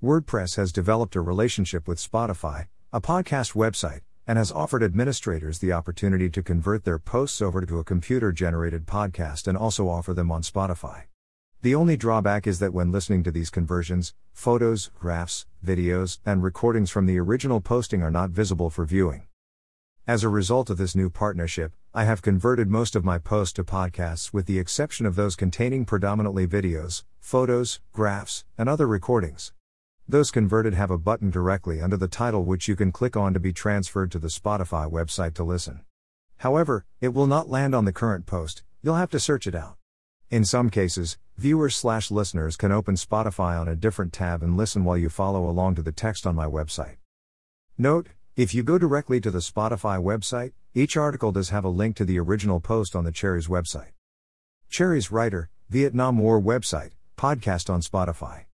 WordPress has developed a relationship with Spotify, a podcast website, and has offered administrators the opportunity to convert their posts over to a computer generated podcast and also offer them on Spotify. The only drawback is that when listening to these conversions, photos, graphs, videos, and recordings from the original posting are not visible for viewing. As a result of this new partnership, I have converted most of my posts to podcasts with the exception of those containing predominantly videos, photos, graphs, and other recordings. Those converted have a button directly under the title which you can click on to be transferred to the Spotify website to listen. However, it will not land on the current post, you'll have to search it out. In some cases, viewers slash listeners can open Spotify on a different tab and listen while you follow along to the text on my website. Note, if you go directly to the Spotify website, each article does have a link to the original post on the Cherries website. Cherries Writer, Vietnam War website, podcast on Spotify.